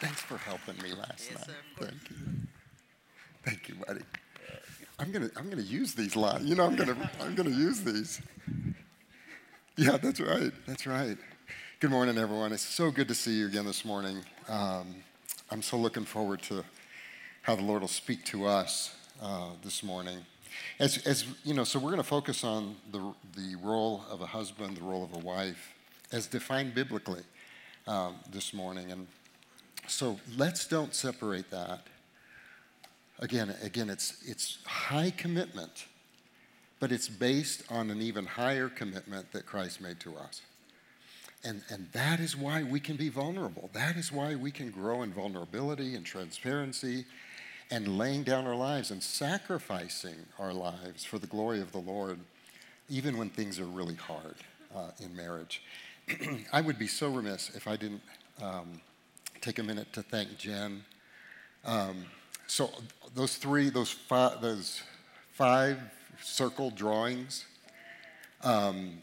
Thanks for helping me last Yes, night. sir. Thank you. Thank you, buddy. I'm gonna I'm gonna use these lines. You know, I'm gonna I'm gonna use these. Yeah, that's right. That's right. Good morning, everyone. It's so good to see you again this morning. Um, I'm so looking forward to how the Lord will speak to us uh, this morning. As, as you know, so we're going to focus on the, the role of a husband, the role of a wife, as defined biblically um, this morning. And so let's don't separate that. Again, again, it's, it's high commitment, but it's based on an even higher commitment that Christ made to us. And, and that is why we can be vulnerable. That is why we can grow in vulnerability and transparency and laying down our lives and sacrificing our lives for the glory of the Lord, even when things are really hard uh, in marriage. I would be so remiss if I didn't um, take a minute to thank Jen. Um, so those three, those five, those five circle drawings, um,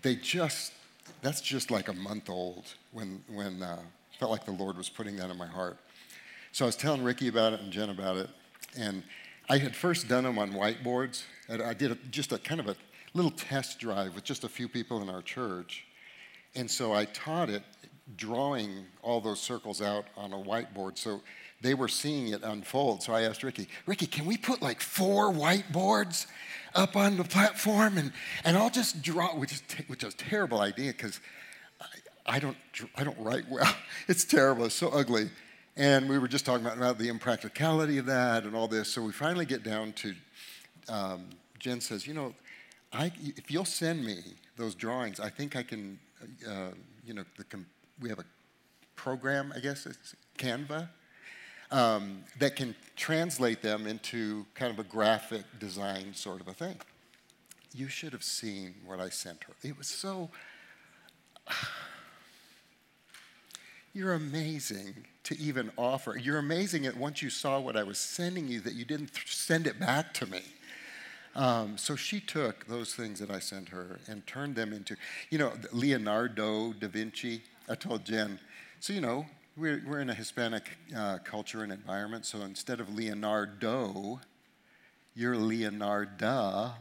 they just, that's just like a month old when, when uh, felt like the Lord was putting that in my heart. So I was telling Ricky about it and Jen about it, and I had first done them on whiteboards. And I did a, just a kind of a little test drive with just a few people in our church. And so I taught it drawing all those circles out on a whiteboard. So they were seeing it unfold. So I asked Ricky, Ricky, can we put like four whiteboards up on the platform and, and I'll just draw, which is, which is a terrible idea because I, I, don't, I don't write well. It's terrible, it's so ugly. And we were just talking about, about the impracticality of that and all this. So we finally get down to um, Jen says, you know, I, if you'll send me those drawings, I think I can, uh, you know, the, we have a program, I guess, it's Canva, um, that can translate them into kind of a graphic design sort of a thing. You should have seen what I sent her. It was so. You're amazing to even offer. You're amazing at once you saw what I was sending you that you didn't th- send it back to me. Um, so she took those things that I sent her and turned them into, you know, Leonardo da Vinci. I told Jen, so, you know, we're, we're in a Hispanic uh, culture and environment, so instead of Leonardo, you're Leonarda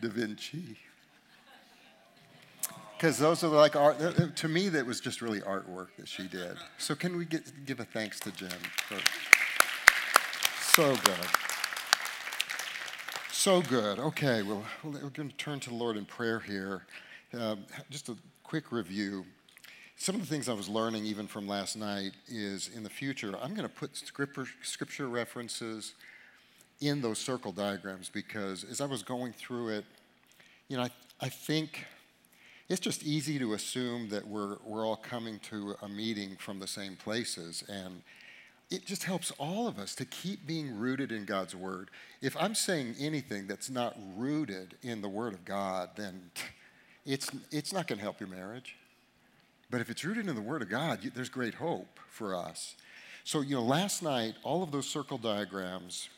da Vinci. Because those are like art, to me, that was just really artwork that she did. So, can we get, give a thanks to Jen? For, so good. So good. Okay, well, we're going to turn to the Lord in prayer here. Um, just a quick review. Some of the things I was learning even from last night is in the future, I'm going to put scripture, scripture references in those circle diagrams because as I was going through it, you know, I, I think it's just easy to assume that we're, we're all coming to a meeting from the same places. And it just helps all of us to keep being rooted in God's Word. If I'm saying anything that's not rooted in the Word of God, then it's, it's not going to help your marriage. But if it's rooted in the Word of God, there's great hope for us. So, you know, last night, all of those circle diagrams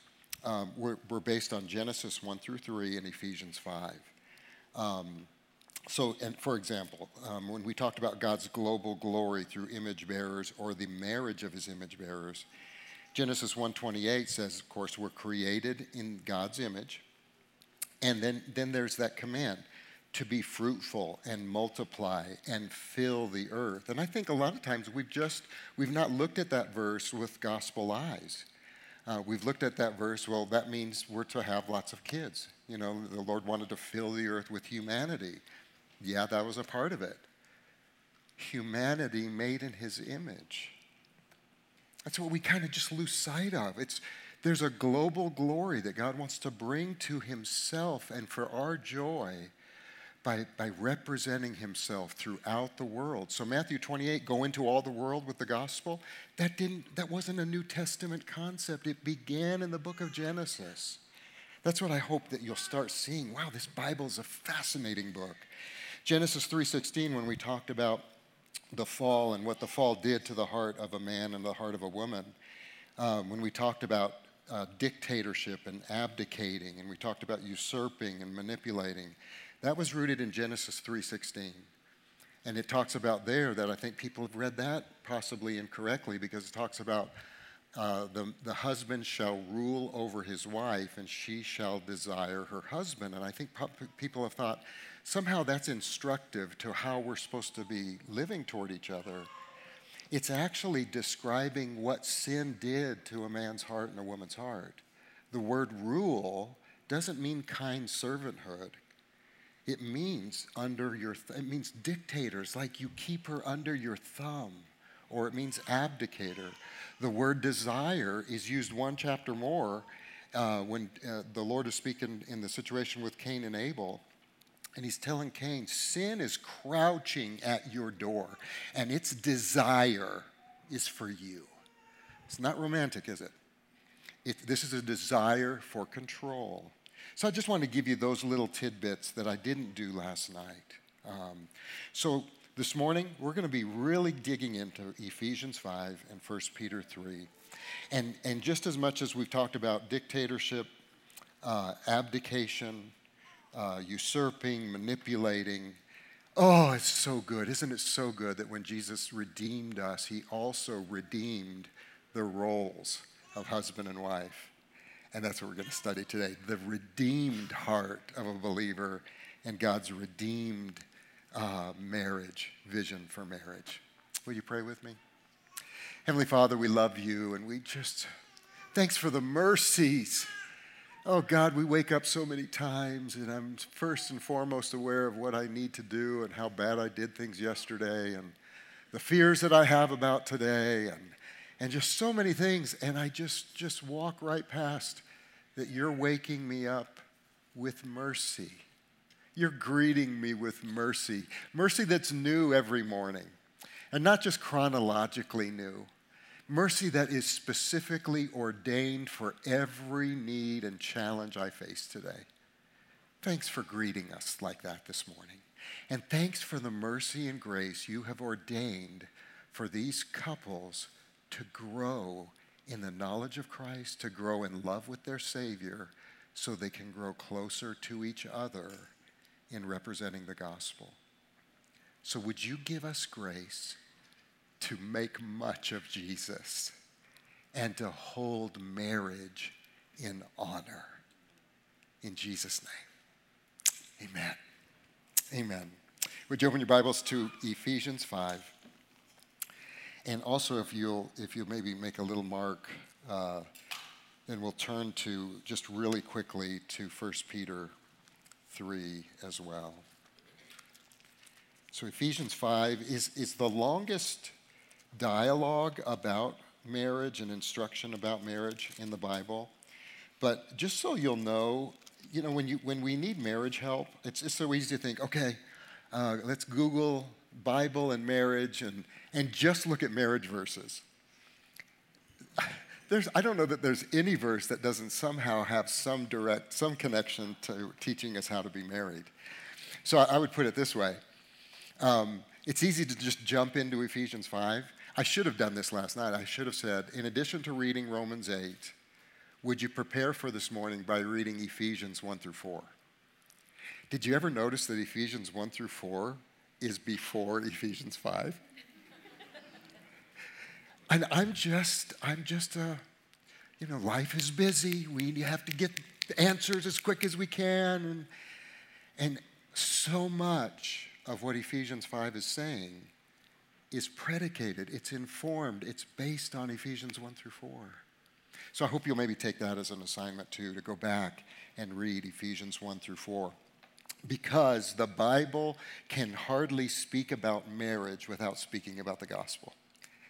um, were, were based on Genesis 1 through 3 and Ephesians 5. Um, so, and for example, um, when we talked about God's global glory through image bearers or the marriage of his image bearers, Genesis 1:28 says, of course, we're created in God's image. And then, then there's that command to be fruitful and multiply and fill the earth. And I think a lot of times we've just we've not looked at that verse with gospel eyes. Uh, we've looked at that verse, well, that means we're to have lots of kids. You know, the Lord wanted to fill the earth with humanity. Yeah, that was a part of it. Humanity made in his image. That's what we kind of just lose sight of. It's, there's a global glory that God wants to bring to himself and for our joy by, by representing himself throughout the world. So Matthew 28, go into all the world with the gospel, that didn't that wasn't a New Testament concept. It began in the book of Genesis. That's what I hope that you'll start seeing. Wow, this Bible is a fascinating book. Genesis 3:16 when we talked about the fall and what the fall did to the heart of a man and the heart of a woman. Um, when we talked about uh, dictatorship and abdicating, and we talked about usurping and manipulating, that was rooted in Genesis 3:16. And it talks about there that I think people have read that possibly incorrectly because it talks about uh, the, the husband shall rule over his wife and she shall desire her husband. And I think people have thought somehow that's instructive to how we're supposed to be living toward each other. It's actually describing what sin did to a man's heart and a woman's heart. The word rule doesn't mean kind servanthood. It means under your th- it means dictators, like you keep her under your thumb, or it means abdicator. The word desire is used one chapter more uh, when uh, the Lord is speaking in the situation with Cain and Abel. And he's telling Cain, sin is crouching at your door, and its desire is for you. It's not romantic, is it? it this is a desire for control. So I just want to give you those little tidbits that I didn't do last night. Um, so this morning, we're going to be really digging into Ephesians 5 and 1 Peter 3. And, and just as much as we've talked about dictatorship, uh, abdication, uh, usurping, manipulating. Oh, it's so good. Isn't it so good that when Jesus redeemed us, he also redeemed the roles of husband and wife? And that's what we're going to study today the redeemed heart of a believer and God's redeemed uh, marriage, vision for marriage. Will you pray with me? Heavenly Father, we love you and we just, thanks for the mercies Oh God, we wake up so many times, and I'm first and foremost aware of what I need to do and how bad I did things yesterday, and the fears that I have about today, and, and just so many things. And I just, just walk right past that you're waking me up with mercy. You're greeting me with mercy, mercy that's new every morning, and not just chronologically new Mercy that is specifically ordained for every need and challenge I face today. Thanks for greeting us like that this morning. And thanks for the mercy and grace you have ordained for these couples to grow in the knowledge of Christ, to grow in love with their Savior, so they can grow closer to each other in representing the gospel. So, would you give us grace to make much of Jesus and to hold marriage in honor. In Jesus' name. Amen. Amen. Would you open your Bibles to Ephesians 5? And also, if you'll, if you'll maybe make a little mark, uh, then we'll turn to just really quickly to 1 Peter 3 as well. So, Ephesians 5 is, is the longest dialogue about marriage and instruction about marriage in the Bible. But just so you'll know, you know, when, you, when we need marriage help, it's, it's so easy to think, okay, uh, let's Google Bible and marriage and, and just look at marriage verses. There's, I don't know that there's any verse that doesn't somehow have some direct, some connection to teaching us how to be married. So I, I would put it this way. Um, it's easy to just jump into Ephesians 5 I should have done this last night. I should have said, in addition to reading Romans 8, would you prepare for this morning by reading Ephesians 1 through 4? Did you ever notice that Ephesians 1 through 4 is before Ephesians 5? and I'm just, I'm just a, you know, life is busy. We have to get answers as quick as we can. And, and so much of what Ephesians 5 is saying is predicated, it's informed, it's based on Ephesians 1 through 4. So I hope you'll maybe take that as an assignment too, to go back and read Ephesians 1 through 4. Because the Bible can hardly speak about marriage without speaking about the gospel.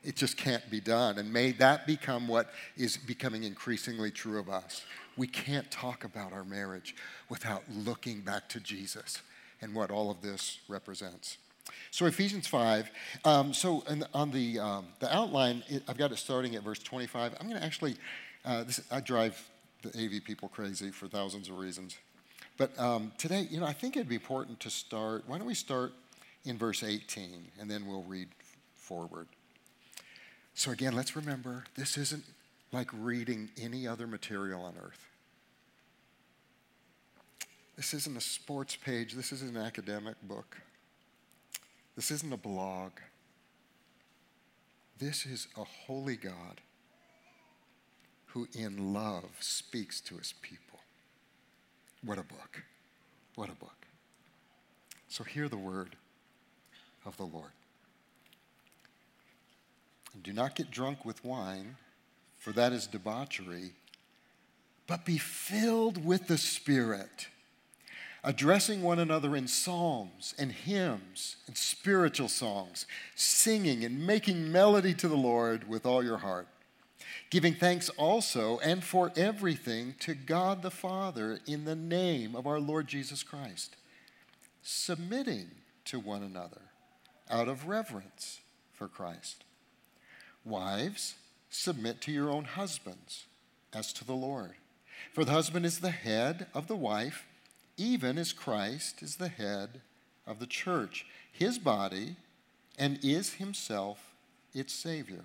It just can't be done. And may that become what is becoming increasingly true of us. We can't talk about our marriage without looking back to Jesus and what all of this represents. So Ephesians 5. Um, so on the, um, the outline, it, I've got it starting at verse 25. I'm going to actually, uh, this, I drive the AV people crazy for thousands of reasons. But um, today, you know, I think it'd be important to start. Why don't we start in verse 18 and then we'll read forward. So again, let's remember this isn't like reading any other material on earth. This isn't a sports page, this isn't an academic book. This isn't a blog. This is a holy God who, in love, speaks to his people. What a book! What a book. So, hear the word of the Lord. Do not get drunk with wine, for that is debauchery, but be filled with the Spirit, addressing one another in psalms and hymns and spiritual songs, singing and making melody to the Lord with all your heart, giving thanks also and for everything to God the Father in the name of our Lord Jesus Christ, submitting to one another out of reverence for Christ. Wives, submit to your own husbands as to the Lord. For the husband is the head of the wife, even as Christ is the head of the church, his body, and is himself its Savior.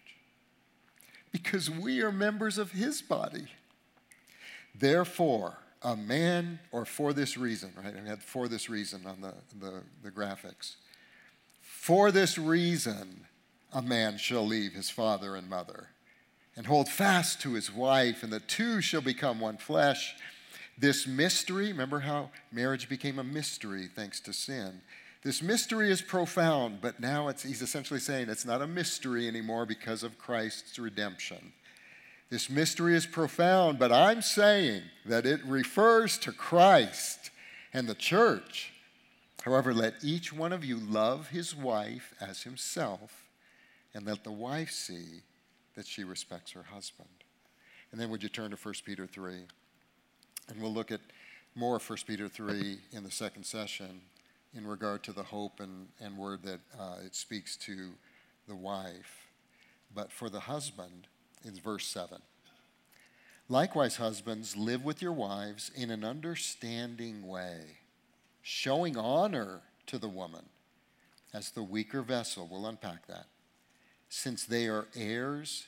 Because we are members of his body. Therefore, a man, or for this reason, right? I had for this reason on the, the, the graphics. For this reason, a man shall leave his father and mother and hold fast to his wife, and the two shall become one flesh. This mystery, remember how marriage became a mystery thanks to sin? This mystery is profound, but now he's essentially saying it's not a mystery anymore because of Christ's redemption. This mystery is profound, but I'm saying that it refers to Christ and the church. However, let each one of you love his wife as himself, and let the wife see that she respects her husband. And then would you turn to 1 Peter 3? And we'll look at more 1 Peter 3 in the second session in regard to the hope and, and word that uh, it speaks to the wife. But for the husband, it's verse 7. Likewise, husbands, live with your wives in an understanding way showing honor to the woman as the weaker vessel. We'll unpack that. Since they are heirs,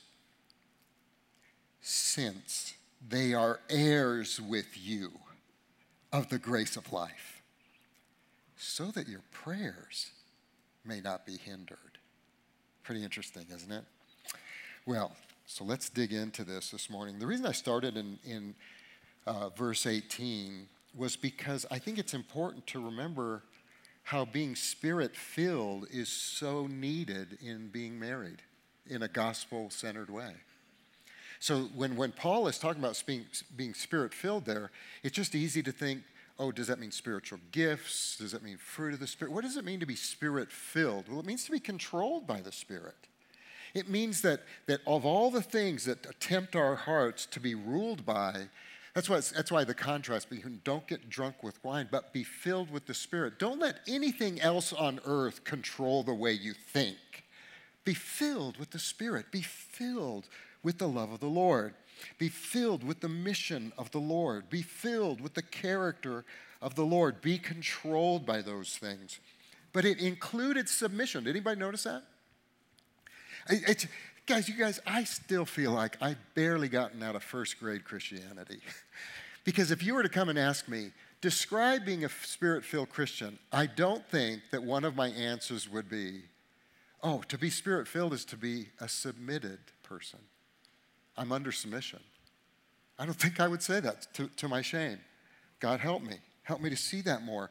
since they are heirs with you of the grace of life, so that your prayers may not be hindered. Pretty interesting, isn't it? Well, so let's dig into this this morning. The reason I started in, in uh, verse 18 was because I think it's important to remember how being spirit filled is so needed in being married in a gospel centered way. So when, when Paul is talking about being, being spirit filled there, it's just easy to think, oh, does that mean spiritual gifts? Does that mean fruit of the Spirit? What does it mean to be spirit filled? Well, it means to be controlled by the Spirit. It means that, that of all the things that tempt our hearts to be ruled by, that's why, that's why the contrast between don't get drunk with wine, but be filled with the Spirit. Don't let anything else on earth control the way you think. Be filled with the Spirit. Be filled with the love of the Lord. Be filled with the mission of the Lord. Be filled with the character of the Lord. Be controlled by those things. But it included submission. Did anybody notice that? It's, Guys, you guys, I still feel like I've barely gotten out of first grade Christianity. because if you were to come and ask me, describe being a spirit filled Christian, I don't think that one of my answers would be, oh, to be spirit filled is to be a submitted person. I'm under submission. I don't think I would say that to, to my shame. God help me. Help me to see that more.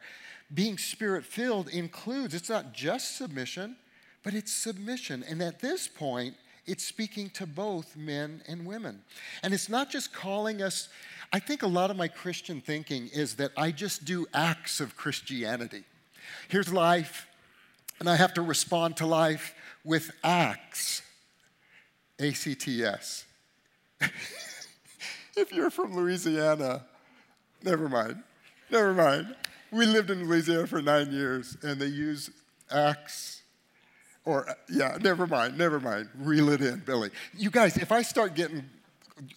being spirit filled includes, it's not just submission, but it's submission. And at this point, it's speaking to both men and women. And it's not just calling us, I think a lot of my Christian thinking is that I just do acts of Christianity. Here's life, and I have to respond to life with acts. A C T S. if you're from Louisiana, never mind. Never mind. We lived in Louisiana for nine years, and they use axe or, yeah, never mind, never mind. Reel it in, Billy. You guys, if I start getting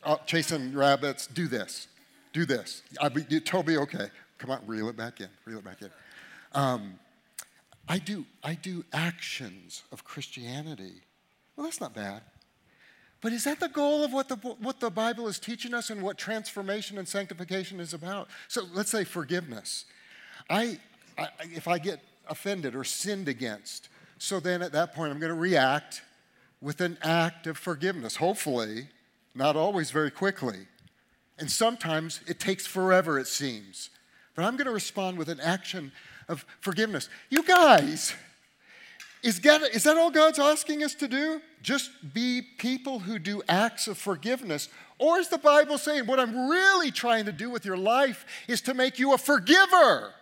uh, chasing rabbits, do this. Do this. I be, Toby, okay. Come on, reel it back in. Reel it back in. Um, I do, I do actions of Christianity. Well, that's not bad. But is that the goal of what the, what the Bible is teaching us and what transformation and sanctification is about? So let's say forgiveness. I, I if I get offended or sinned against, so then at that point, I'm going to react with an act of forgiveness. Hopefully, not always very quickly. And sometimes it takes forever, it seems. But I'm going to respond with an action of forgiveness. You guys, is, God, is that all God's asking us to do? Just be people who do acts of forgiveness? Or is the Bible saying what I'm really trying to do with your life is to make you a forgiver?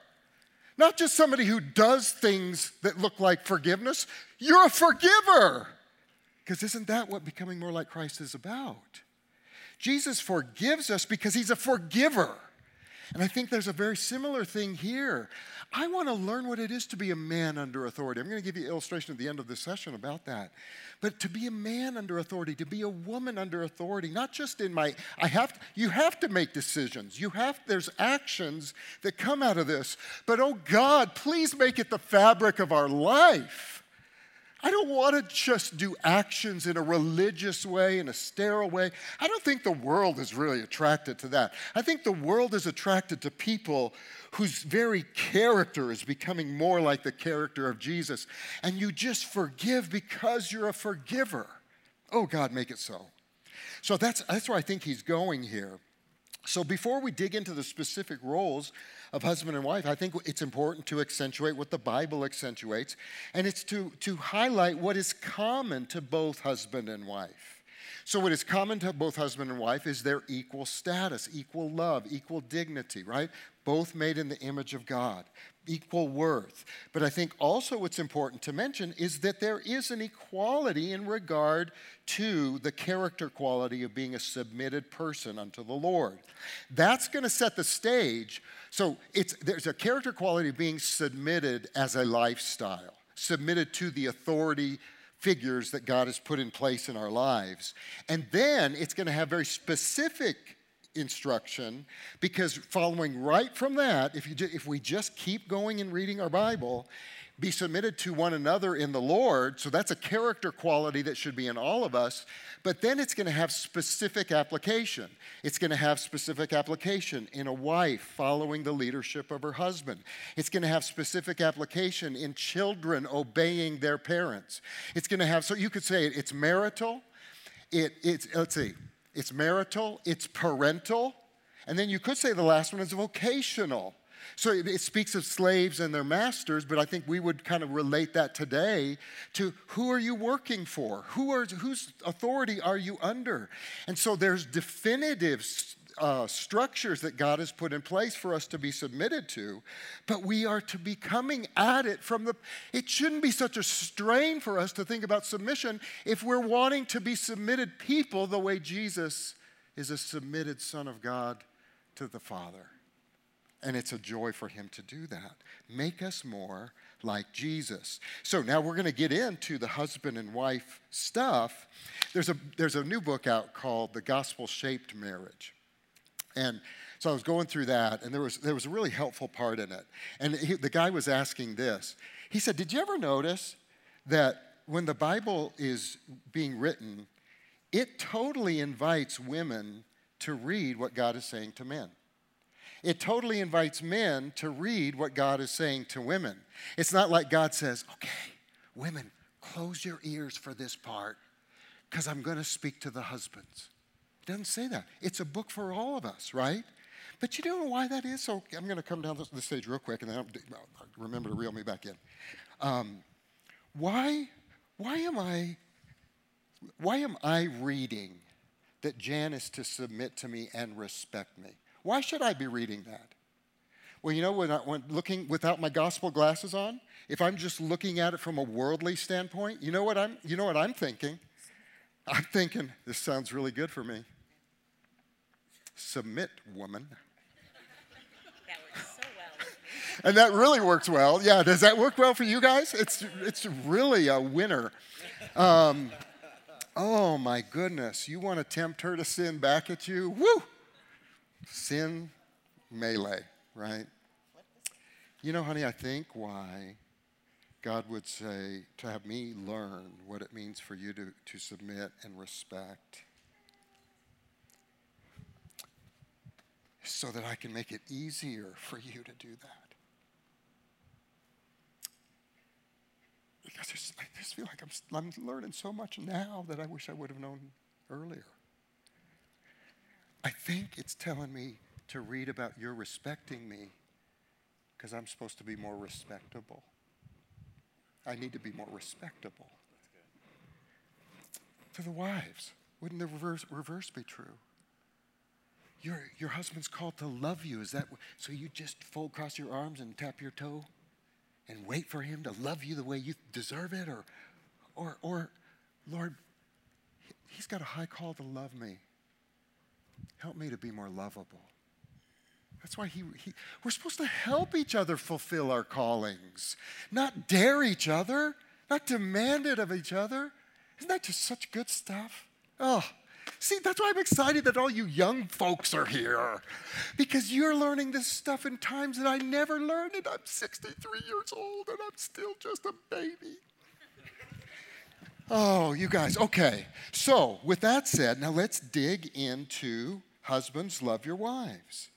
Not just somebody who does things that look like forgiveness. You're a forgiver. Because isn't that what becoming more like Christ is about? Jesus forgives us because he's a forgiver. And I think there's a very similar thing here. I want to learn what it is to be a man under authority. I'm going to give you an illustration at the end of this session about that. But to be a man under authority, to be a woman under authority, not just in my, I have, to, you have to make decisions. You have, there's actions that come out of this. But oh God, please make it the fabric of our life. I don't want to just do actions in a religious way, in a sterile way. I don't think the world is really attracted to that. I think the world is attracted to people whose very character is becoming more like the character of Jesus. And you just forgive because you're a forgiver. Oh, God, make it so. So that's, that's where I think he's going here. So before we dig into the specific roles, of husband and wife, I think it's important to accentuate what the Bible accentuates, and it's to, to highlight what is common to both husband and wife. So, what is common to both husband and wife is their equal status, equal love, equal dignity, right? Both made in the image of God, equal worth. But I think also what's important to mention is that there is an equality in regard to the character quality of being a submitted person unto the Lord. That's going to set the stage so it's, there's a character quality of being submitted as a lifestyle, submitted to the authority figures that God has put in place in our lives. And then it's going to have very specific instruction because following right from that, if, you ju- if we just keep going and reading our Bible, be submitted to one another in the Lord. So that's a character quality that should be in all of us. But then it's going to have specific application. It's going to have specific application in a wife following the leadership of her husband. It's going to have specific application in children obeying their parents. It's going to have, so you could say it's marital, it, it's, let's see, it's marital, it's parental, and then you could say the last one is vocational. So it, speaks of slaves and their masters, but I think we would kind of relate that today to who are you working for? Who are, whose authority are you under? And so there's definitive uh, structures that God has put in place for us to be submitted to, but we are to be coming at it from the. It shouldn't be such a strain for us to think about submission if we're wanting to be submitted people the way Jesus is a submitted Son of God to the Father. And it's a joy for him to do that. Make us more like Jesus. So now we're going to get into the husband and wife stuff. There's a, there's a new book out called The Gospel Shaped Marriage. And so I was going through that, and there was, there was a really helpful part in it. And he, the guy was asking this. He said, Did you ever notice that when the Bible is being written, it totally invites women to read what God is saying to men? It totally invites men to read what God is saying to women. It's not like God says, okay, women, close your ears for this part because I'm going to speak to the husbands. It doesn't say that. It's a book for all of us, right? But you know why that is? So I'm going to come down the stage real quick and then I'll remember to reel me back in. Um, why, why am I, why am I reading that Jan is to submit to me and respect me? Why should I be reading that? Well, you know, when, I, when looking without my gospel glasses on, if I'm just looking at it from a worldly standpoint, you know what I'm, you know what I'm thinking? I'm thinking, this sounds really good for me. Submit, woman. That works so well. and that really works well. Yeah, does that work well for you guys? It's, it's really a winner. Um, oh my goodness, you want to tempt her to sin back at you? Woo! Sin melee, right? You know, honey, I think why God would say to have me learn what it means for you to, to submit and respect so that I can make it easier for you to do that. Because I just feel like I'm, I'm learning so much now that I wish I would have known earlier. I think it's telling me to read about your respecting me because I'm supposed to be more respectable. I need to be more respectable. To the wives, wouldn't the reverse, reverse be true? Your, your husband's called to love you. Is that so? You just fold across your arms and tap your toe, and wait for him to love you the way you deserve it, or, or, or, Lord, he's got a high call to love me. Help me to be more lovable. That's why he, he, we're supposed to help each other fulfill our callings, not dare each other, not demand it of each other. Isn't that just such good stuff? Oh, see, that's why I'm excited that all you young folks are here because you're learning this stuff in times that I never learned, and I'm 63 years old and I'm still just a baby. Oh, you guys, okay. So, with that said, now let's dig into husbands, love your wives.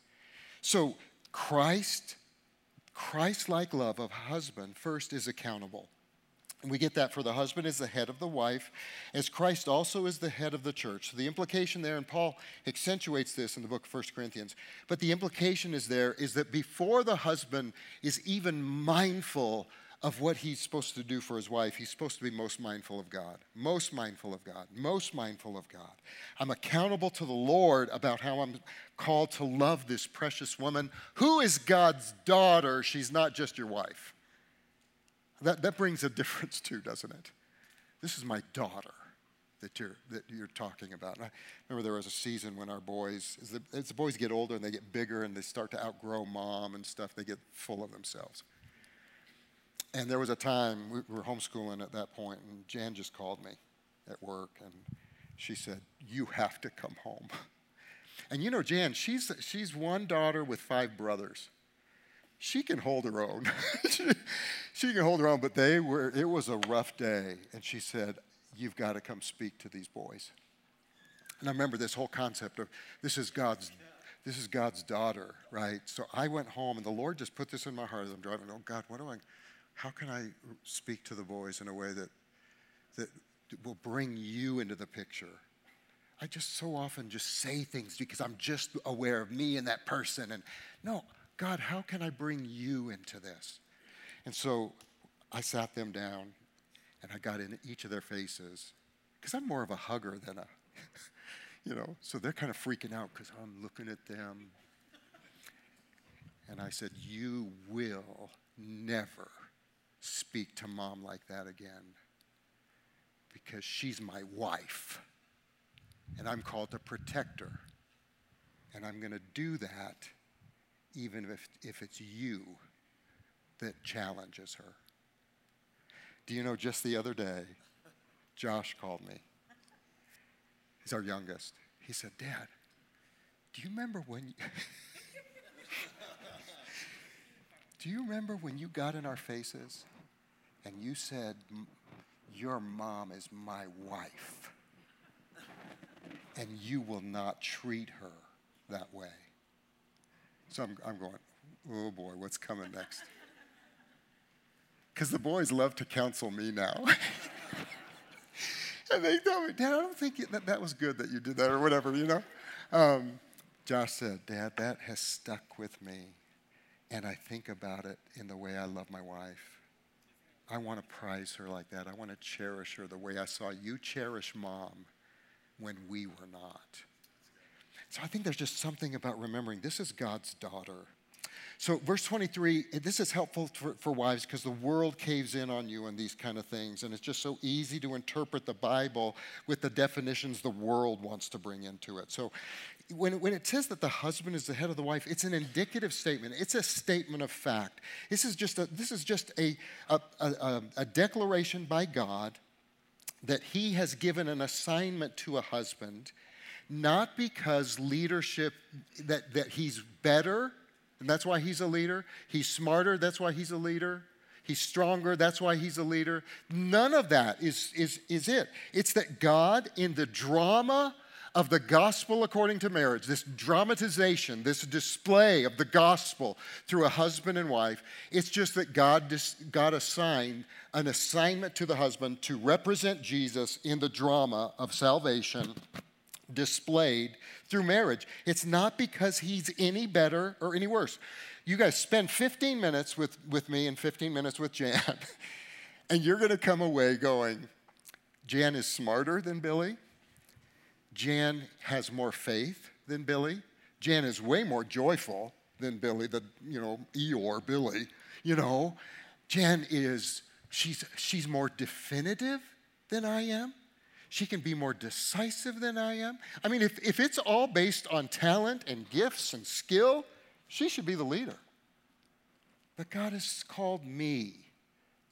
So, Christ, Christ like love of husband first is accountable. And we get that for the husband is the head of the wife, as Christ also is the head of the church. So the implication there, and Paul accentuates this in the book of 1 Corinthians, but the implication is there is that before the husband is even mindful of what he's supposed to do for his wife, he's supposed to be most mindful of God, most mindful of God, most mindful of God. I'm accountable to the Lord about how I'm called to love this precious woman who is God's daughter. She's not just your wife. That, that brings a difference too, doesn't it? This is my daughter that you're, that you're talking about. And I remember there was a season when our boys, as the, as the boys get older and they get bigger and they start to outgrow mom and stuff, they get full of themselves. And there was a time, we were homeschooling at that point, and Jan just called me at work, and she said, You have to come home. And you know, Jan, she's, she's one daughter with five brothers. She can hold her own. she, she can hold her own, but they were, it was a rough day. And she said, You've got to come speak to these boys. And I remember this whole concept of this is God's this is God's daughter, right? So I went home and the Lord just put this in my heart as I'm driving. Oh God, what do I how can I speak to the boys in a way that, that will bring you into the picture? I just so often just say things because I'm just aware of me and that person. And no, God, how can I bring you into this? And so I sat them down and I got in each of their faces because I'm more of a hugger than a, you know, so they're kind of freaking out because I'm looking at them. And I said, You will never speak to mom like that again because she's my wife and I'm called to protect her. And I'm going to do that even if, if it's you that challenges her. Do you know, just the other day, Josh called me. He's our youngest. He said, Dad, do you remember when. You Do you remember when you got in our faces and you said, Your mom is my wife, and you will not treat her that way? So I'm, I'm going, Oh boy, what's coming next? Because the boys love to counsel me now. and they tell me, Dad, I don't think that that was good that you did that or whatever, you know? Um, Josh said, Dad, that has stuck with me. And I think about it in the way I love my wife. I want to prize her like that. I want to cherish her the way I saw you cherish mom when we were not. So I think there's just something about remembering this is God's daughter. So, verse 23, this is helpful for, for wives because the world caves in on you and these kind of things. And it's just so easy to interpret the Bible with the definitions the world wants to bring into it. So, when, when it says that the husband is the head of the wife, it's an indicative statement. It's a statement of fact. This is just a, this is just a, a, a, a declaration by God that he has given an assignment to a husband, not because leadership, that, that he's better, and that's why he's a leader. He's smarter, that's why he's a leader. He's stronger, that's why he's a leader. None of that is, is, is it. It's that God, in the drama of the gospel according to marriage, this dramatization, this display of the gospel through a husband and wife, it's just that God, God assigned an assignment to the husband to represent Jesus in the drama of salvation displayed through marriage. It's not because he's any better or any worse. You guys spend 15 minutes with, with me and 15 minutes with Jan, and you're going to come away going, Jan is smarter than Billy. Jan has more faith than Billy. Jan is way more joyful than Billy, the, you know, Eeyore Billy, you know. Jan is, she's, she's more definitive than I am. She can be more decisive than I am. I mean, if, if it's all based on talent and gifts and skill, she should be the leader. But God has called me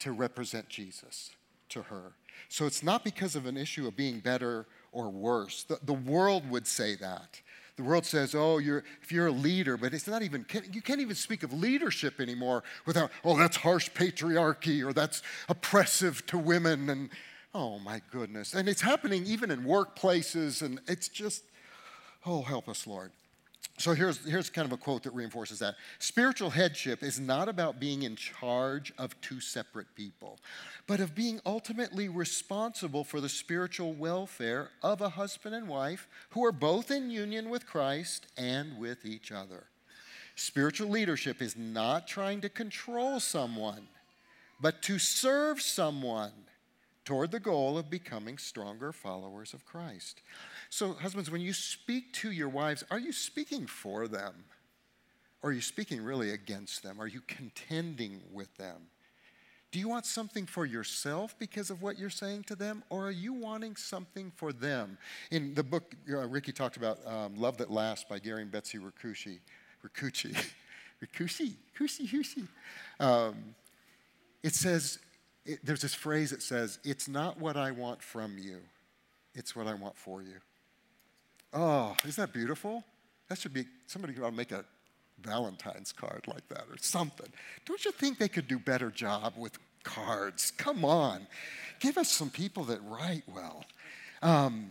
to represent Jesus to her. So it's not because of an issue of being better or worse. The, the world would say that. The world says, oh, you're, if you're a leader, but it's not even, you can't even speak of leadership anymore without, oh, that's harsh patriarchy or that's oppressive to women. And oh, my goodness. And it's happening even in workplaces, and it's just, oh, help us, Lord. So here's, here's kind of a quote that reinforces that. Spiritual headship is not about being in charge of two separate people, but of being ultimately responsible for the spiritual welfare of a husband and wife who are both in union with Christ and with each other. Spiritual leadership is not trying to control someone, but to serve someone toward the goal of becoming stronger followers of Christ. So, husbands, when you speak to your wives, are you speaking for them? Or are you speaking really against them? Are you contending with them? Do you want something for yourself because of what you're saying to them, or are you wanting something for them? In the book, uh, Ricky talked about um, Love That Lasts by Gary and Betsy Rakushi. Rakuchi. Rakushi. Kushi, Hushi. Um, it says, it, there's this phrase that says, It's not what I want from you, it's what I want for you. Oh, isn't that beautiful? That should be, somebody ought to make a Valentine's card like that or something. Don't you think they could do better job with cards? Come on. Give us some people that write well. Um,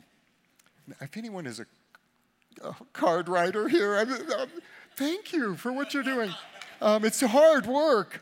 if anyone is a, a card writer here, I mean, thank you for what you're doing. Um, it's hard work.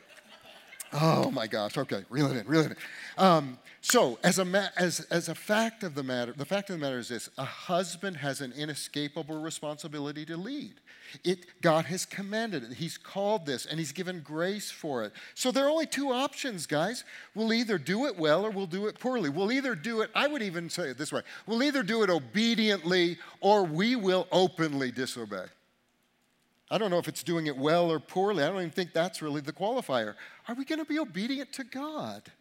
Oh my gosh. Okay, reel it in, reel it in. Um, so, as a, ma- as, as a fact of the matter, the fact of the matter is this a husband has an inescapable responsibility to lead. It, God has commanded it. He's called this and He's given grace for it. So, there are only two options, guys. We'll either do it well or we'll do it poorly. We'll either do it, I would even say it this way we'll either do it obediently or we will openly disobey. I don't know if it's doing it well or poorly. I don't even think that's really the qualifier. Are we going to be obedient to God?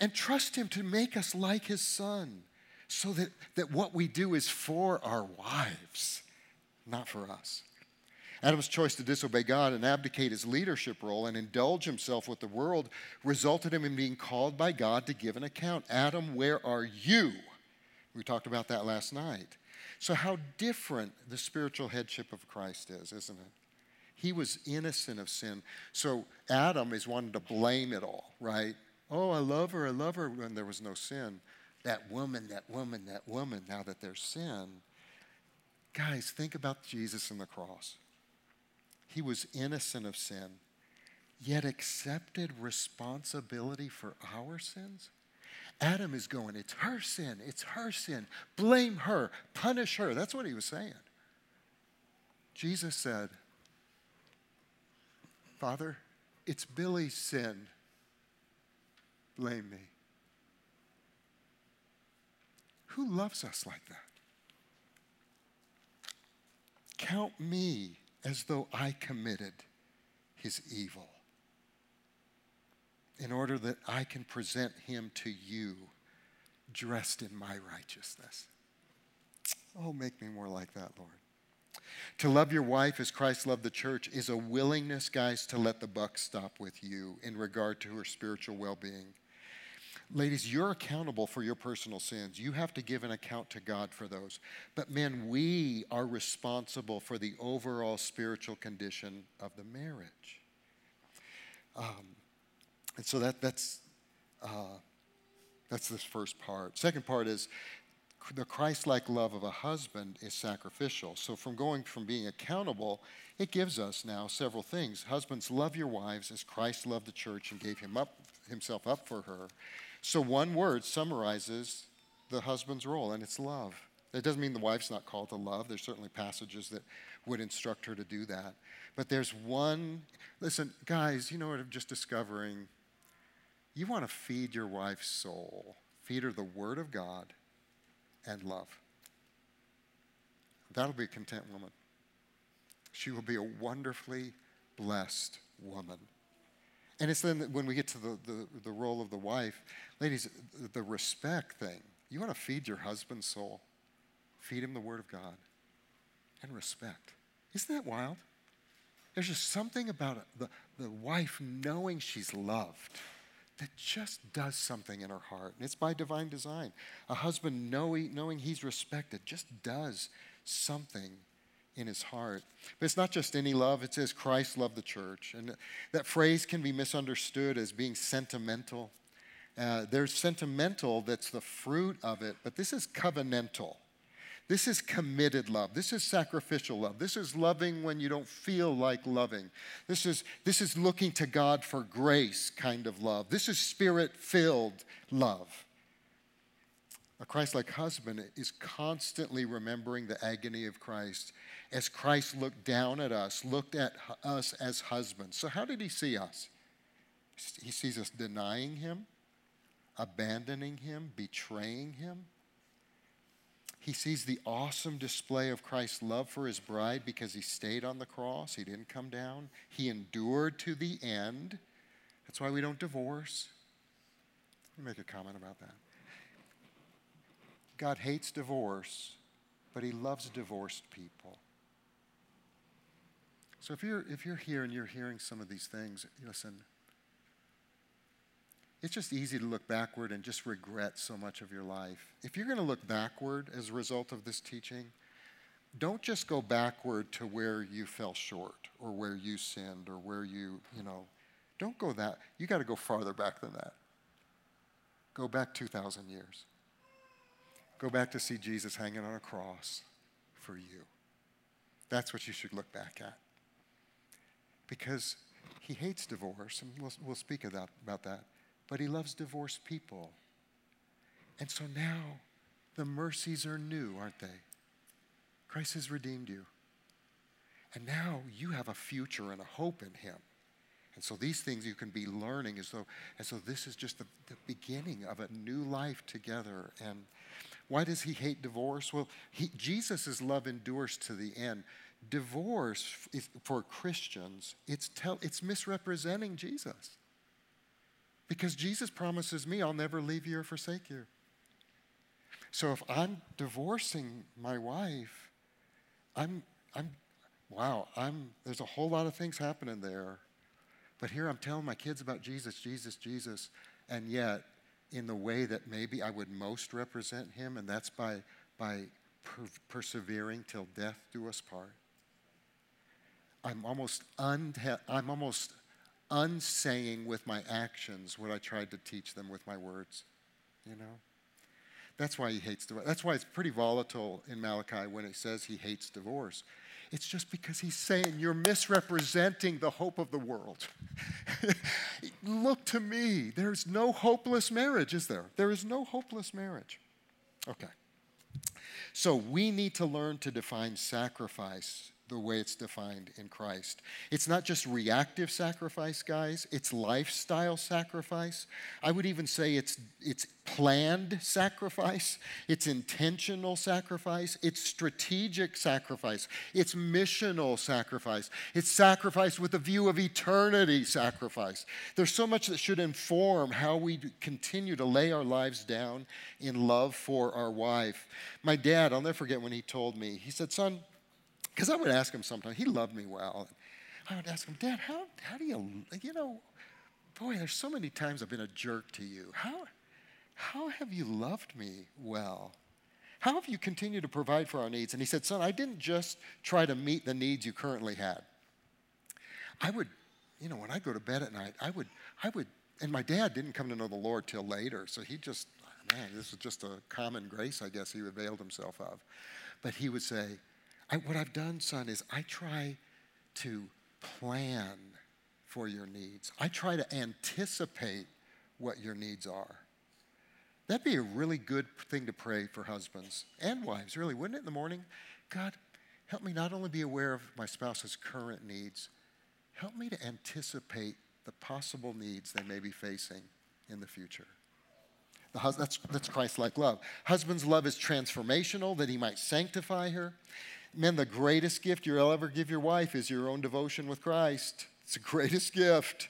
and trust Him to make us like His Son so that, that what we do is for our wives, not for us. Adam's choice to disobey God and abdicate his leadership role and indulge himself with the world resulted in him being called by God to give an account. Adam, where are you? We talked about that last night. So, how different the spiritual headship of Christ is, isn't it? He was innocent of sin. So, Adam is wanting to blame it all, right? Oh, I love her, I love her when there was no sin. That woman, that woman, that woman, now that there's sin. Guys, think about Jesus and the cross. He was innocent of sin, yet accepted responsibility for our sins. Adam is going, It's her sin, it's her sin. Blame her, punish her. That's what he was saying. Jesus said, Father, it's Billy's sin. Blame me. Who loves us like that? Count me as though I committed his evil in order that I can present him to you dressed in my righteousness. Oh, make me more like that, Lord. To love your wife as Christ loved the church is a willingness, guys, to let the buck stop with you in regard to her spiritual well being. Ladies, you're accountable for your personal sins. You have to give an account to God for those. But men, we are responsible for the overall spiritual condition of the marriage. Um, and so that, that's, uh, that's this first part. Second part is the Christ like love of a husband is sacrificial. So, from going from being accountable, it gives us now several things. Husbands, love your wives as Christ loved the church and gave him up, himself up for her. So, one word summarizes the husband's role, and it's love. That doesn't mean the wife's not called to love. There's certainly passages that would instruct her to do that. But there's one, listen, guys, you know what I'm just discovering? You want to feed your wife's soul, feed her the Word of God and love. That'll be a content woman. She will be a wonderfully blessed woman. And it's then when we get to the, the, the role of the wife, ladies, the respect thing. You want to feed your husband's soul, feed him the Word of God and respect. Isn't that wild? There's just something about the, the wife knowing she's loved that just does something in her heart. And it's by divine design. A husband knowing, he's respected just does something in his heart. But it's not just any love, it says Christ loved the church. And that phrase can be misunderstood as being sentimental. Uh, there's sentimental that's the fruit of it, but this is covenantal. This is committed love. This is sacrificial love. This is loving when you don't feel like loving. This is, this is looking to God for grace kind of love. This is spirit filled love. A Christ like husband is constantly remembering the agony of Christ as Christ looked down at us, looked at us as husbands. So, how did he see us? He sees us denying him, abandoning him, betraying him. He sees the awesome display of Christ's love for his bride because he stayed on the cross. He didn't come down. He endured to the end. That's why we don't divorce. Let me make a comment about that. God hates divorce, but he loves divorced people. So if you're, if you're here and you're hearing some of these things, listen, it's just easy to look backward and just regret so much of your life. If you're going to look backward as a result of this teaching, don't just go backward to where you fell short or where you sinned or where you, you know, don't go that. You got to go farther back than that. Go back 2,000 years. Go back to see Jesus hanging on a cross for you. That's what you should look back at. Because he hates divorce, and we'll, we'll speak about, about that but he loves divorced people. And so now the mercies are new, aren't they? Christ has redeemed you. And now you have a future and a hope in him. And so these things you can be learning as though, as though this is just the, the beginning of a new life together. And why does he hate divorce? Well, Jesus' love endures to the end. Divorce is, for Christians, it's, tell, it's misrepresenting Jesus. Because Jesus promises me I'll never leave you or forsake you. So if I'm divorcing my wife, I'm, I'm, wow, I'm, there's a whole lot of things happening there. But here I'm telling my kids about Jesus, Jesus, Jesus, and yet in the way that maybe I would most represent him, and that's by, by per- persevering till death do us part. I'm almost, unha- I'm almost unsaying with my actions what I tried to teach them with my words. You know? That's why he hates divorce. That's why it's pretty volatile in Malachi when it says he hates divorce. It's just because he's saying you're misrepresenting the hope of the world. Look to me. There's no hopeless marriage, is there? There is no hopeless marriage. Okay. So we need to learn to define sacrifice the way it's defined in Christ. It's not just reactive sacrifice, guys, it's lifestyle sacrifice. I would even say it's, it's planned sacrifice, it's intentional sacrifice, it's strategic sacrifice, it's missional sacrifice, it's sacrifice with a view of eternity sacrifice. There's so much that should inform how we continue to lay our lives down in love for our wife. My dad, I'll never forget when he told me, he said, Son, because I would ask him sometimes, he loved me well. I would ask him, Dad, how, how do you, you know, boy, there's so many times I've been a jerk to you. How, how have you loved me well? How have you continued to provide for our needs? And he said, Son, I didn't just try to meet the needs you currently had. I would, you know, when I go to bed at night, I would, I would, and my dad didn't come to know the Lord till later, so he just, man, this was just a common grace, I guess, he availed himself of. But he would say, I, what I've done, son, is I try to plan for your needs. I try to anticipate what your needs are. That'd be a really good thing to pray for husbands and wives, really, wouldn't it, in the morning? God, help me not only be aware of my spouse's current needs, help me to anticipate the possible needs they may be facing in the future. That's, that's Christ like love. Husband's love is transformational, that he might sanctify her. Men, the greatest gift you'll ever give your wife is your own devotion with Christ. It's the greatest gift.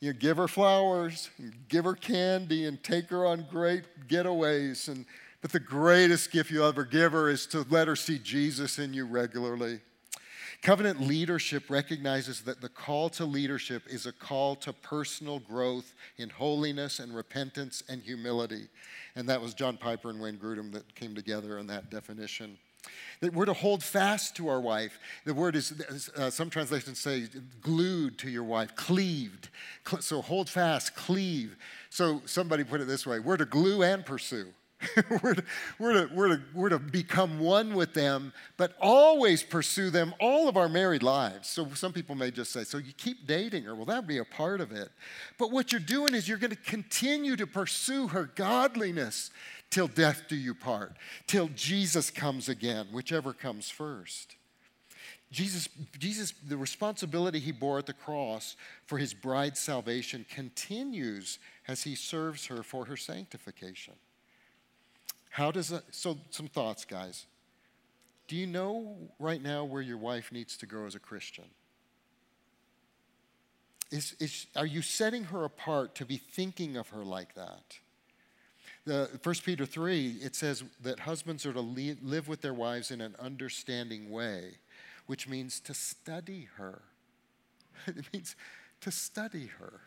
You give her flowers, give her candy, and take her on great getaways. And, but the greatest gift you'll ever give her is to let her see Jesus in you regularly. Covenant leadership recognizes that the call to leadership is a call to personal growth in holiness and repentance and humility. And that was John Piper and Wayne Grudem that came together on that definition. That we're to hold fast to our wife. The word is, uh, some translations say, glued to your wife, cleaved. So hold fast, cleave. So somebody put it this way we're to glue and pursue. we're, to, we're, to, we're, to, we're to become one with them, but always pursue them all of our married lives. So some people may just say, so you keep dating her. Well, that would be a part of it. But what you're doing is you're going to continue to pursue her godliness till death do you part, till Jesus comes again, whichever comes first. Jesus, Jesus, the responsibility he bore at the cross for his bride's salvation continues as he serves her for her sanctification. How does it, so some thoughts, guys. Do you know right now where your wife needs to grow as a Christian? Is, is, are you setting her apart to be thinking of her like that? The, 1 Peter 3, it says that husbands are to live with their wives in an understanding way, which means to study her. it means to study her.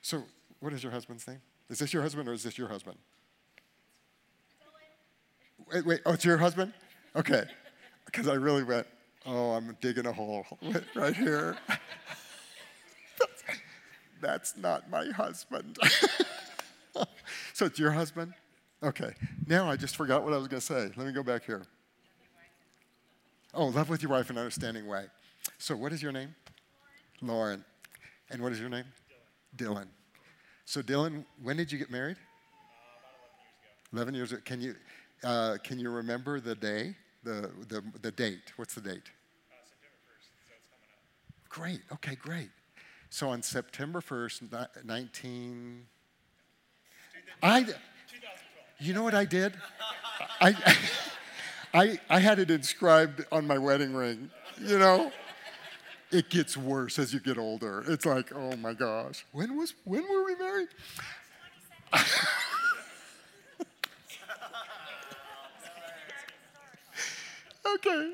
So, what is your husband's name? Is this your husband or is this your husband? Wait, wait, oh, it's your husband? Okay. Because I really went, oh, I'm digging a hole right here. that's, that's not my husband. So it's your husband? Okay. Now I just forgot what I was going to say. Let me go back here. Oh, love with your wife in an understanding way. So what is your name? Lauren. Lauren. And what is your name? Dylan. Dylan. So Dylan, when did you get married? Uh, 11 years ago. 11 years ago. Can you, uh, can you remember the day, the, the, the date? What's the date? Uh, September 1st, so it's coming up. Great. Okay, great. So on September 1st, 19. I, you know what I did? I, I, I had it inscribed on my wedding ring, you know? It gets worse as you get older. It's like, oh my gosh, when was when were we married? okay,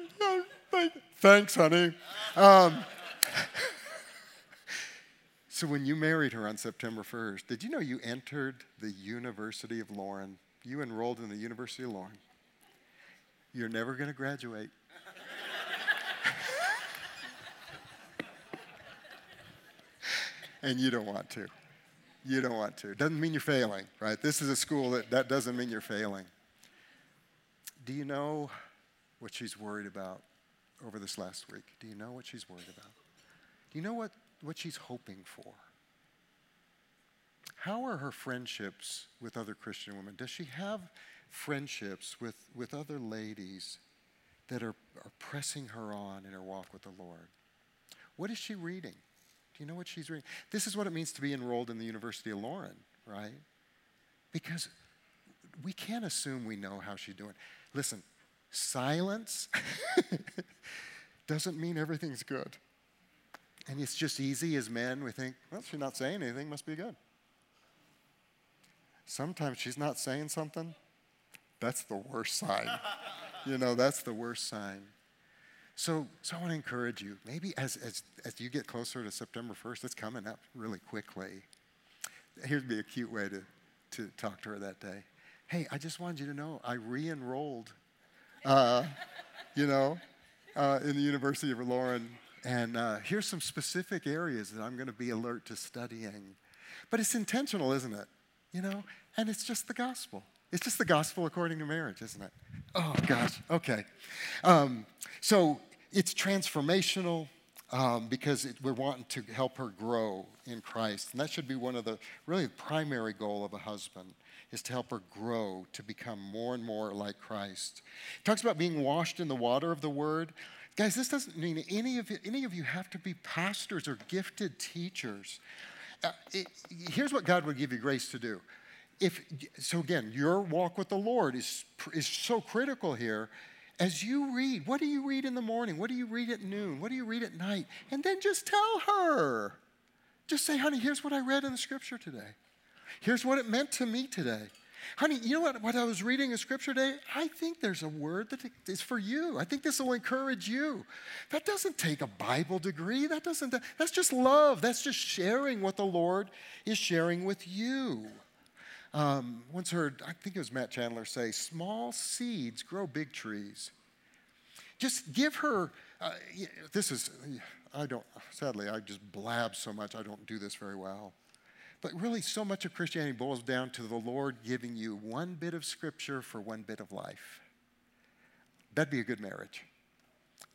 thanks, honey. Um, so when you married her on September 1st, did you know you entered the University of Lauren? You enrolled in the University of Lauren. You're never going to graduate. and you don't want to. You don't want to. Doesn't mean you're failing, right? This is a school that that doesn't mean you're failing. Do you know what she's worried about over this last week? Do you know what she's worried about? Do you know what what she's hoping for. How are her friendships with other Christian women? Does she have friendships with, with other ladies that are, are pressing her on in her walk with the Lord. What is she reading? Do you know what she's reading? This is what it means to be enrolled in the University of Lauren, right? Because we can't assume we know how she's doing. Listen, silence doesn't mean everything's good. And it's just easy as men, we think, well, she's not saying anything, must be good. Sometimes she's not saying something, that's the worst sign. you know, that's the worst sign. So, so I want to encourage you. Maybe as, as, as you get closer to September 1st, it's coming up really quickly. Here's be a cute way to, to talk to her that day. Hey, I just wanted you to know I re enrolled, uh, you know, uh, in the University of Lauren. And uh, here's some specific areas that I'm going to be alert to studying. But it's intentional, isn't it? You know, and it's just the gospel. It's just the gospel according to marriage, isn't it? Oh, gosh. Okay. Um, so it's transformational um, because it, we're wanting to help her grow in Christ. And that should be one of the really primary goal of a husband is to help her grow to become more and more like Christ. It talks about being washed in the water of the word. Guys, this doesn't mean any of you, any of you have to be pastors or gifted teachers. Uh, it, here's what God would give you grace to do. If so again your walk with the lord is is so critical here. As you read what do you read in the morning? What do you read at noon? What do you read at night? And then just tell her. Just say honey here's what i read in the scripture today. Here's what it meant to me today honey you know what, what i was reading in scripture today? I think there's a word that is for you. I think this will encourage you. That doesn't take a bible degree. That doesn't that's just love. That's just sharing what the lord is sharing with you. Um, once heard, I think it was Matt Chandler say, small seeds grow big trees. Just give her, uh, this is, I don't, sadly, I just blab so much, I don't do this very well. But really, so much of Christianity boils down to the Lord giving you one bit of scripture for one bit of life. That'd be a good marriage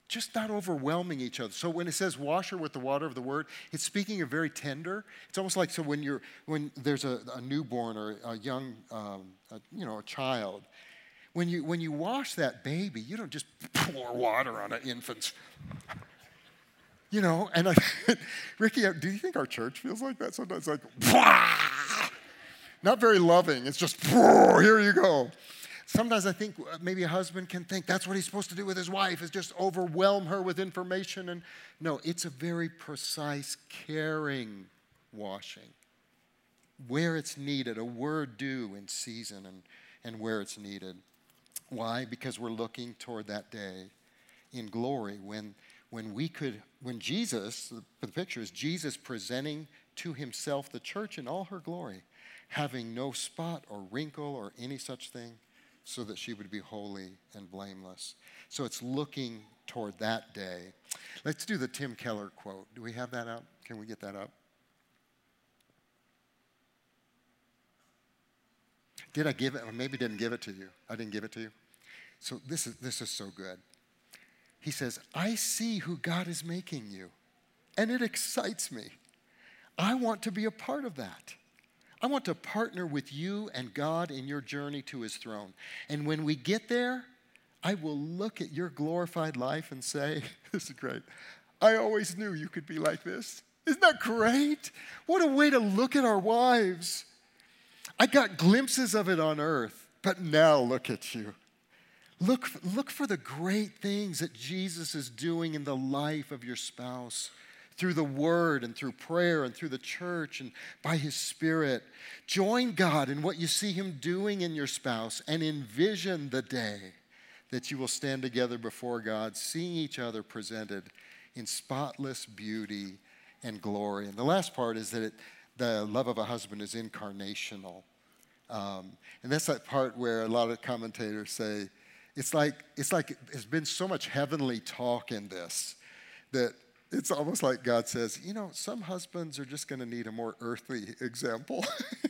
just not overwhelming each other. So when it says wash her with the water of the word, it's speaking of very tender. It's almost like so when you're when there's a, a newborn or a young um, a, you know a child, when you when you wash that baby, you don't just pour water on an infant. You know, and I, Ricky, do you think our church feels like that sometimes? Like, not very loving. It's just, here you go. Sometimes I think uh, maybe a husband can think that's what he's supposed to do with his wife is just overwhelm her with information. And no, it's a very precise, caring washing where it's needed, a word due in season and, and where it's needed. Why? Because we're looking toward that day in glory when, when we could, when Jesus, the picture is Jesus presenting to himself the church in all her glory, having no spot or wrinkle or any such thing so that she would be holy and blameless. So it's looking toward that day. Let's do the Tim Keller quote. Do we have that up? Can we get that up? Did I give it? Maybe didn't give it to you. I didn't give it to you. So this is, this is so good. He says, I see who God is making you, and it excites me. I want to be a part of that. I want to partner with you and God in your journey to his throne. And when we get there, I will look at your glorified life and say, This is great. I always knew you could be like this. Isn't that great? What a way to look at our wives. I got glimpses of it on earth, but now look at you. Look, look for the great things that Jesus is doing in the life of your spouse through the word and through prayer and through the church and by his spirit. Join God in what you see him doing in your spouse and envision the day that you will stand together before God, seeing each other presented in spotless beauty and glory. And the last part is that it, the love of a husband is incarnational. Um, and that's that part where a lot of commentators say it's like, it's like there's been so much heavenly talk in this that it's almost like God says, you know, some husbands are just going to need a more earthly example,